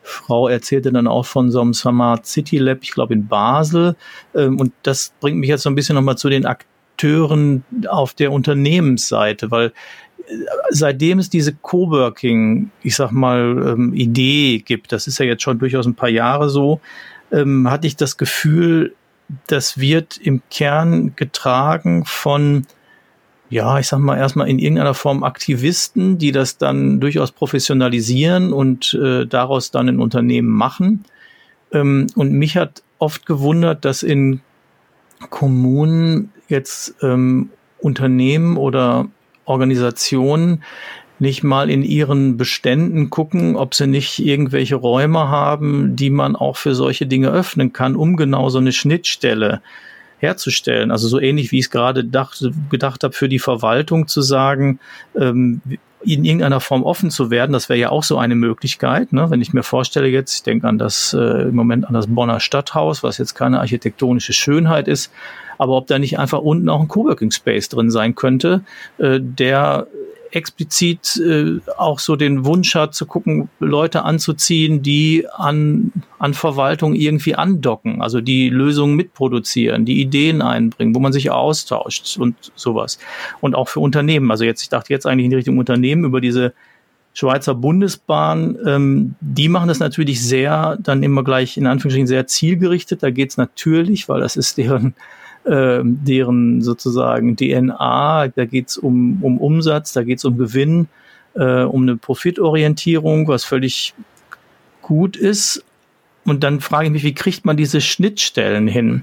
Frau erzählte dann auch von so einem Smart City Lab, ich glaube in Basel. Ähm, und das bringt mich jetzt so ein bisschen nochmal zu den Akteuren auf der Unternehmensseite, weil seitdem es diese Coworking, ich sag mal, ähm, Idee gibt, das ist ja jetzt schon durchaus ein paar Jahre so, ähm, hatte ich das Gefühl, das wird im Kern getragen von, ja, ich sag mal, erstmal in irgendeiner Form Aktivisten, die das dann durchaus professionalisieren und äh, daraus dann ein Unternehmen machen. Ähm, und mich hat oft gewundert, dass in Kommunen jetzt ähm, Unternehmen oder Organisationen nicht mal in ihren Beständen gucken, ob sie nicht irgendwelche Räume haben, die man auch für solche Dinge öffnen kann, um genau so eine Schnittstelle herzustellen. Also so ähnlich wie ich es gerade dachte, gedacht habe, für die Verwaltung zu sagen, ähm, in irgendeiner Form offen zu werden, das wäre ja auch so eine Möglichkeit. Ne? Wenn ich mir vorstelle jetzt, ich denke an das äh, im Moment an das Bonner Stadthaus, was jetzt keine architektonische Schönheit ist, aber ob da nicht einfach unten auch ein Coworking Space drin sein könnte, äh, der explizit äh, auch so den Wunsch hat, zu gucken, Leute anzuziehen, die an, an Verwaltung irgendwie andocken, also die Lösungen mitproduzieren, die Ideen einbringen, wo man sich austauscht und sowas. Und auch für Unternehmen. Also jetzt, ich dachte jetzt eigentlich in Richtung Unternehmen über diese Schweizer Bundesbahn, ähm, die machen das natürlich sehr, dann immer gleich in Anführungsstrichen sehr zielgerichtet. Da geht es natürlich, weil das ist deren äh, deren sozusagen DNA. Da geht es um, um Umsatz, da geht es um Gewinn, äh, um eine Profitorientierung, was völlig gut ist. Und dann frage ich mich, wie kriegt man diese Schnittstellen hin?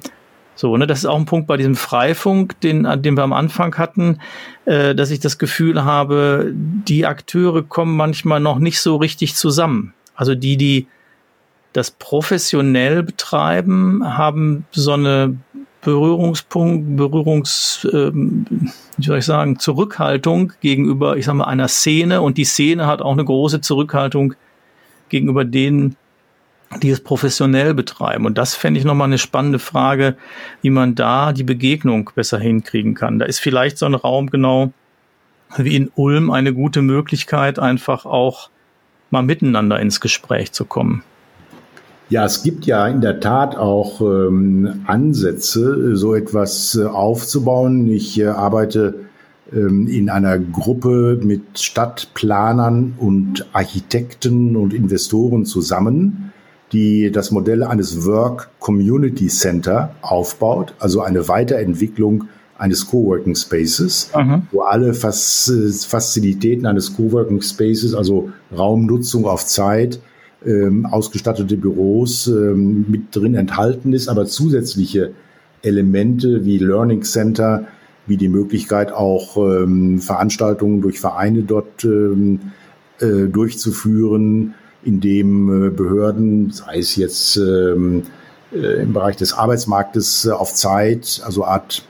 So, ne, das ist auch ein Punkt bei diesem Freifunk, den, den wir am Anfang hatten, äh, dass ich das Gefühl habe, die Akteure kommen manchmal noch nicht so richtig zusammen. Also die, die das professionell betreiben, haben so eine Berührungspunkt, Berührungs, ähm, wie soll ich sagen, Zurückhaltung gegenüber, ich sag mal, einer Szene und die Szene hat auch eine große Zurückhaltung gegenüber denen, die es professionell betreiben. Und das fände ich nochmal eine spannende Frage, wie man da die Begegnung besser hinkriegen kann. Da ist vielleicht so ein Raum genau wie in Ulm eine gute Möglichkeit, einfach auch mal miteinander ins Gespräch zu kommen. Ja, es gibt ja in der Tat auch ähm, Ansätze, so etwas äh, aufzubauen. Ich äh, arbeite ähm, in einer Gruppe mit Stadtplanern und Architekten und Investoren zusammen, die das Modell eines Work Community Center aufbaut, also eine Weiterentwicklung eines Coworking Spaces, mhm. wo alle Fazilitäten eines Coworking Spaces, also Raumnutzung auf Zeit, ähm, ausgestattete Büros ähm, mit drin enthalten ist, aber zusätzliche Elemente wie Learning Center, wie die Möglichkeit auch ähm, Veranstaltungen durch Vereine dort äh, durchzuführen, indem äh, Behörden, sei es jetzt äh, im Bereich des Arbeitsmarktes äh, auf Zeit, also Art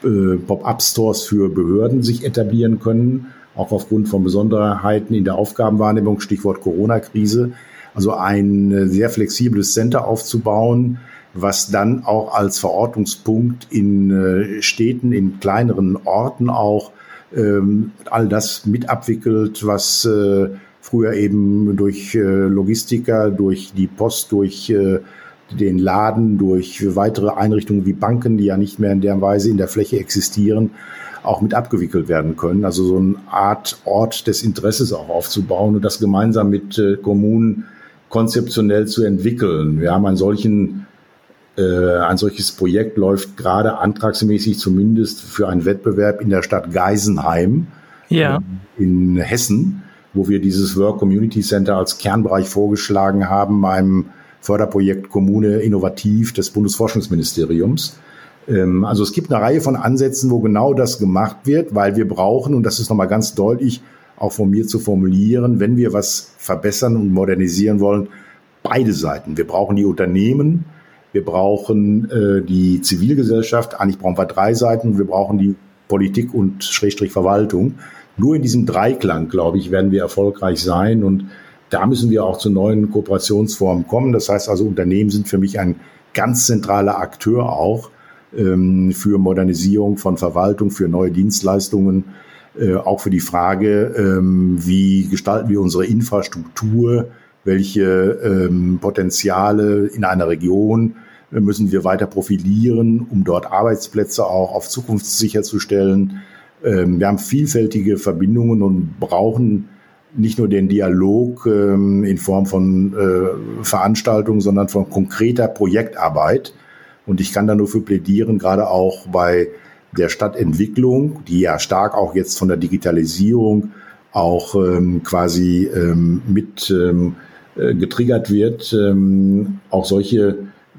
Pop-up-Stores für Behörden sich etablieren können, auch aufgrund von Besonderheiten in der Aufgabenwahrnehmung, Stichwort Corona-Krise. Also ein äh, sehr flexibles Center aufzubauen, was dann auch als Verortungspunkt in äh, Städten, in kleineren Orten auch ähm, all das mit abwickelt, was äh, früher eben durch Logistiker, durch die Post, durch den Laden, durch weitere Einrichtungen wie Banken, die ja nicht mehr in der Weise in der Fläche existieren, auch mit abgewickelt werden können. Also so eine Art Ort des Interesses auch aufzubauen und das gemeinsam mit Kommunen konzeptionell zu entwickeln. Wir haben einen solchen, äh, ein solches Projekt läuft gerade antragsmäßig zumindest für einen Wettbewerb in der Stadt Geisenheim ja. äh, in Hessen, wo wir dieses Work Community Center als Kernbereich vorgeschlagen haben beim Förderprojekt Kommune Innovativ des Bundesforschungsministeriums. Ähm, also es gibt eine Reihe von Ansätzen, wo genau das gemacht wird, weil wir brauchen, und das ist nochmal ganz deutlich, auch von mir zu formulieren, wenn wir was verbessern und modernisieren wollen, beide Seiten. Wir brauchen die Unternehmen, wir brauchen äh, die Zivilgesellschaft, eigentlich brauchen wir drei Seiten, wir brauchen die Politik und Schrägstrich Verwaltung. Nur in diesem Dreiklang, glaube ich, werden wir erfolgreich sein und da müssen wir auch zu neuen Kooperationsformen kommen. Das heißt also, Unternehmen sind für mich ein ganz zentraler Akteur auch ähm, für Modernisierung von Verwaltung, für neue Dienstleistungen, äh, auch für die Frage, ähm, wie gestalten wir unsere Infrastruktur, welche ähm, Potenziale in einer Region äh, müssen wir weiter profilieren, um dort Arbeitsplätze auch auf Zukunft sicherzustellen. Ähm, wir haben vielfältige Verbindungen und brauchen nicht nur den Dialog ähm, in Form von äh, Veranstaltungen, sondern von konkreter Projektarbeit. Und ich kann da nur für plädieren, gerade auch bei der Stadtentwicklung, die ja stark auch jetzt von der Digitalisierung auch ähm, quasi ähm, mit ähm, äh, getriggert wird, ähm, auch solche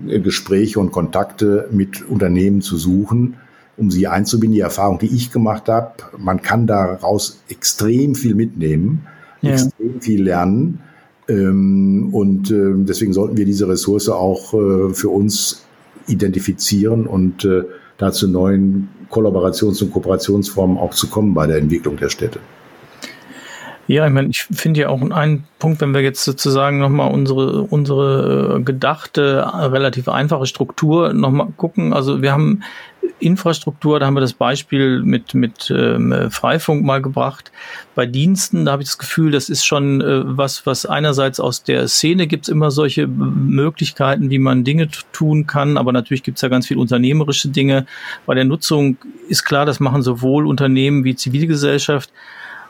äh, Gespräche und Kontakte mit Unternehmen zu suchen, um sie einzubinden. Die Erfahrung, die ich gemacht habe, man kann daraus extrem viel mitnehmen, ja. extrem viel lernen. Ähm, und äh, deswegen sollten wir diese Ressource auch äh, für uns identifizieren und äh, dazu neuen Kollaborations- und Kooperationsformen auch zu kommen bei der Entwicklung der Städte. Ja, ich meine, ich finde ja auch einen Punkt, wenn wir jetzt sozusagen nochmal unsere, unsere äh, gedachte, relativ einfache Struktur nochmal gucken. Also wir haben Infrastruktur, da haben wir das Beispiel mit, mit ähm, Freifunk mal gebracht. Bei Diensten, da habe ich das Gefühl, das ist schon äh, was, was einerseits aus der Szene gibt es immer solche Möglichkeiten, wie man Dinge tun kann, aber natürlich gibt es ja ganz viel unternehmerische Dinge. Bei der Nutzung ist klar, das machen sowohl Unternehmen wie Zivilgesellschaft.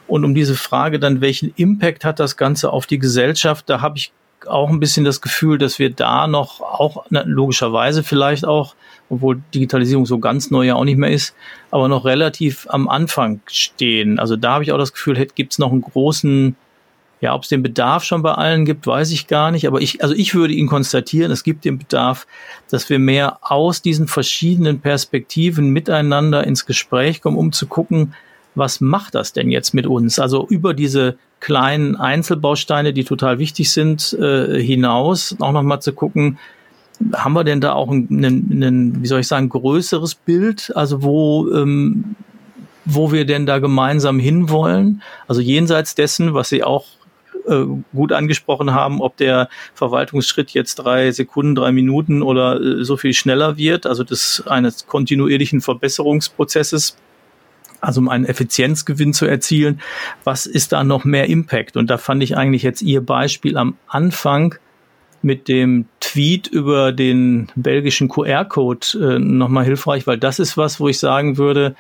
Und um diese Frage dann, welchen Impact hat das Ganze auf die Gesellschaft, da habe ich auch ein bisschen das Gefühl, dass wir da noch auch logischerweise vielleicht auch, obwohl Digitalisierung so ganz neu ja auch nicht mehr ist, aber noch relativ am Anfang stehen. Also da habe ich auch das Gefühl, gibt es noch einen großen, ja, ob es den Bedarf schon bei allen gibt, weiß ich gar nicht. Aber ich, also ich würde ihn konstatieren, es gibt den Bedarf, dass wir mehr aus diesen verschiedenen Perspektiven miteinander ins Gespräch kommen, um zu gucken, was macht das denn jetzt mit uns? Also über diese kleinen Einzelbausteine, die total wichtig sind, äh, hinaus auch nochmal zu gucken, haben wir denn da auch ein, ein, ein, wie soll ich sagen, größeres Bild, also wo, ähm, wo wir denn da gemeinsam hinwollen? Also jenseits dessen, was Sie auch äh, gut angesprochen haben, ob der Verwaltungsschritt jetzt drei Sekunden, drei Minuten oder äh, so viel schneller wird, also des eines kontinuierlichen Verbesserungsprozesses also um einen Effizienzgewinn zu erzielen, was ist da noch mehr Impact? Und da fand ich eigentlich jetzt Ihr Beispiel am Anfang mit dem Tweet über den belgischen QR-Code äh, nochmal hilfreich, weil das ist was, wo ich sagen würde,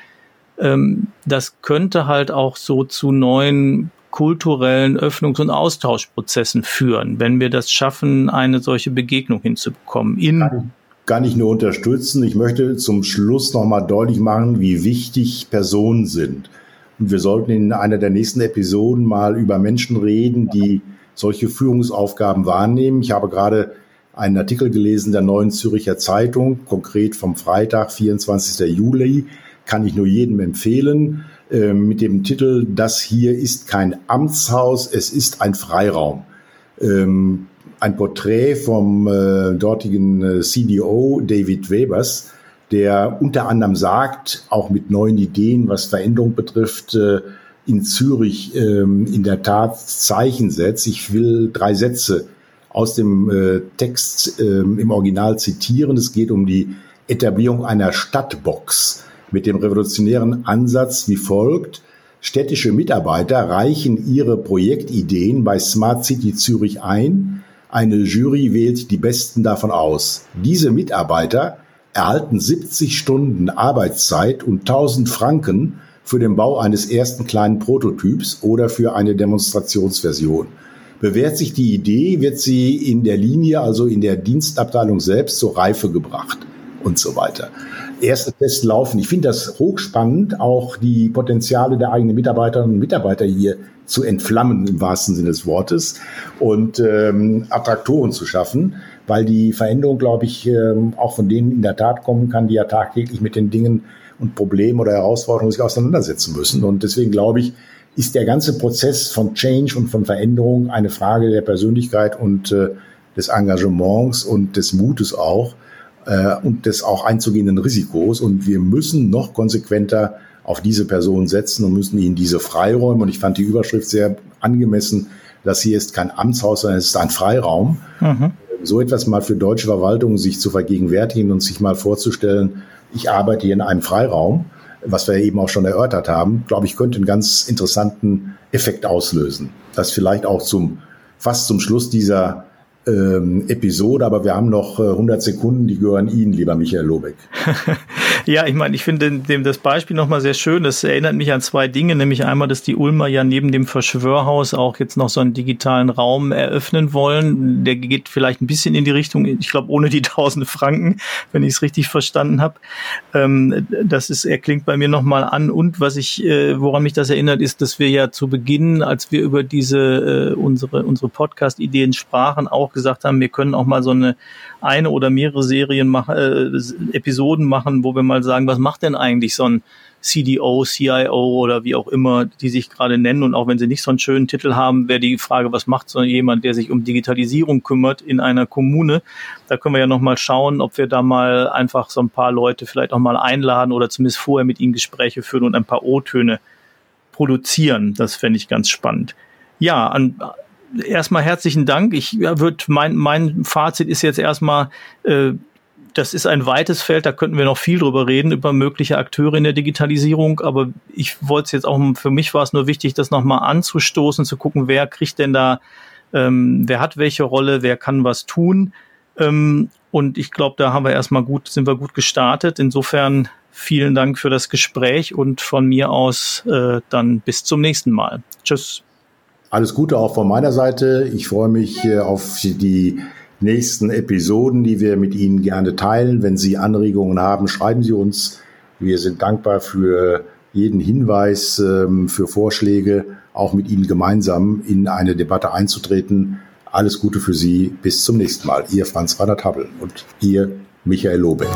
ähm, das könnte halt auch so zu neuen kulturellen Öffnungs- und Austauschprozessen führen, wenn wir das schaffen, eine solche Begegnung hinzubekommen. In gar nicht nur unterstützen. Ich möchte zum Schluss nochmal deutlich machen, wie wichtig Personen sind. Und wir sollten in einer der nächsten Episoden mal über Menschen reden, die solche Führungsaufgaben wahrnehmen. Ich habe gerade einen Artikel gelesen der Neuen Züricher Zeitung, konkret vom Freitag, 24. Juli, kann ich nur jedem empfehlen, äh, mit dem Titel Das hier ist kein Amtshaus, es ist ein Freiraum. Ähm, ein Porträt vom äh, dortigen äh, CDO David Webers, der unter anderem sagt, auch mit neuen Ideen, was Veränderung betrifft, äh, in Zürich ähm, in der Tat Zeichen setzt. Ich will drei Sätze aus dem äh, Text äh, im Original zitieren. Es geht um die Etablierung einer Stadtbox mit dem revolutionären Ansatz wie folgt. Städtische Mitarbeiter reichen ihre Projektideen bei Smart City Zürich ein eine Jury wählt die Besten davon aus. Diese Mitarbeiter erhalten 70 Stunden Arbeitszeit und 1000 Franken für den Bau eines ersten kleinen Prototyps oder für eine Demonstrationsversion. Bewährt sich die Idee, wird sie in der Linie, also in der Dienstabteilung selbst zur Reife gebracht und so weiter. Erste Tests laufen. Ich finde das hochspannend, auch die Potenziale der eigenen Mitarbeiterinnen und Mitarbeiter hier zu entflammen im wahrsten Sinne des Wortes und ähm, Attraktoren zu schaffen, weil die Veränderung, glaube ich, ähm, auch von denen in der Tat kommen kann, die ja tagtäglich mit den Dingen und Problemen oder Herausforderungen sich auseinandersetzen müssen. Und deswegen glaube ich, ist der ganze Prozess von Change und von Veränderung eine Frage der Persönlichkeit und äh, des Engagements und des Mutes auch äh, und des auch einzugehenden Risikos. Und wir müssen noch konsequenter auf diese Person setzen und müssen ihnen diese Freiräume. Und ich fand die Überschrift sehr angemessen. Das hier ist kein Amtshaus, sondern es ist ein Freiraum. Mhm. So etwas mal für deutsche Verwaltungen sich zu vergegenwärtigen und sich mal vorzustellen, ich arbeite hier in einem Freiraum, was wir eben auch schon erörtert haben, glaube ich, könnte einen ganz interessanten Effekt auslösen. Das vielleicht auch zum, fast zum Schluss dieser ähm, Episode, aber wir haben noch äh, 100 Sekunden, die gehören Ihnen, lieber Michael Lobeck. ja, ich meine, ich finde dem das Beispiel nochmal sehr schön. Das erinnert mich an zwei Dinge, nämlich einmal, dass die Ulmer ja neben dem Verschwörhaus auch jetzt noch so einen digitalen Raum eröffnen wollen. Der geht vielleicht ein bisschen in die Richtung, ich glaube, ohne die 1000 Franken, wenn ich es richtig verstanden habe. Ähm, das ist, er klingt bei mir nochmal an. Und was ich, äh, woran mich das erinnert, ist, dass wir ja zu Beginn, als wir über diese, äh, unsere, unsere Podcast-Ideen sprachen, auch gesagt haben, wir können auch mal so eine eine oder mehrere Serien machen, äh, Episoden machen, wo wir mal sagen, was macht denn eigentlich so ein CDO, CIO oder wie auch immer, die sich gerade nennen. Und auch wenn sie nicht so einen schönen Titel haben, wäre die Frage, was macht so jemand, der sich um Digitalisierung kümmert in einer Kommune? Da können wir ja nochmal schauen, ob wir da mal einfach so ein paar Leute vielleicht auch mal einladen oder zumindest vorher mit ihnen Gespräche führen und ein paar O-Töne produzieren. Das fände ich ganz spannend. Ja, an, erstmal herzlichen Dank. Ich ja, würde mein mein Fazit ist jetzt erstmal äh, das ist ein weites Feld, da könnten wir noch viel drüber reden, über mögliche Akteure in der Digitalisierung. Aber ich wollte es jetzt auch, für mich war es nur wichtig, das nochmal anzustoßen, zu gucken, wer kriegt denn da, ähm, wer hat welche Rolle, wer kann was tun. Ähm, und ich glaube, da haben wir erstmal gut, sind wir gut gestartet. Insofern vielen Dank für das Gespräch und von mir aus äh, dann bis zum nächsten Mal. Tschüss. Alles Gute auch von meiner Seite. Ich freue mich äh, auf die nächsten Episoden, die wir mit Ihnen gerne teilen. Wenn Sie Anregungen haben, schreiben Sie uns. Wir sind dankbar für jeden Hinweis, ähm, für Vorschläge, auch mit Ihnen gemeinsam in eine Debatte einzutreten. Alles Gute für Sie. Bis zum nächsten Mal. Ihr Franz Rainer Tabbel und Ihr Michael Lobeck.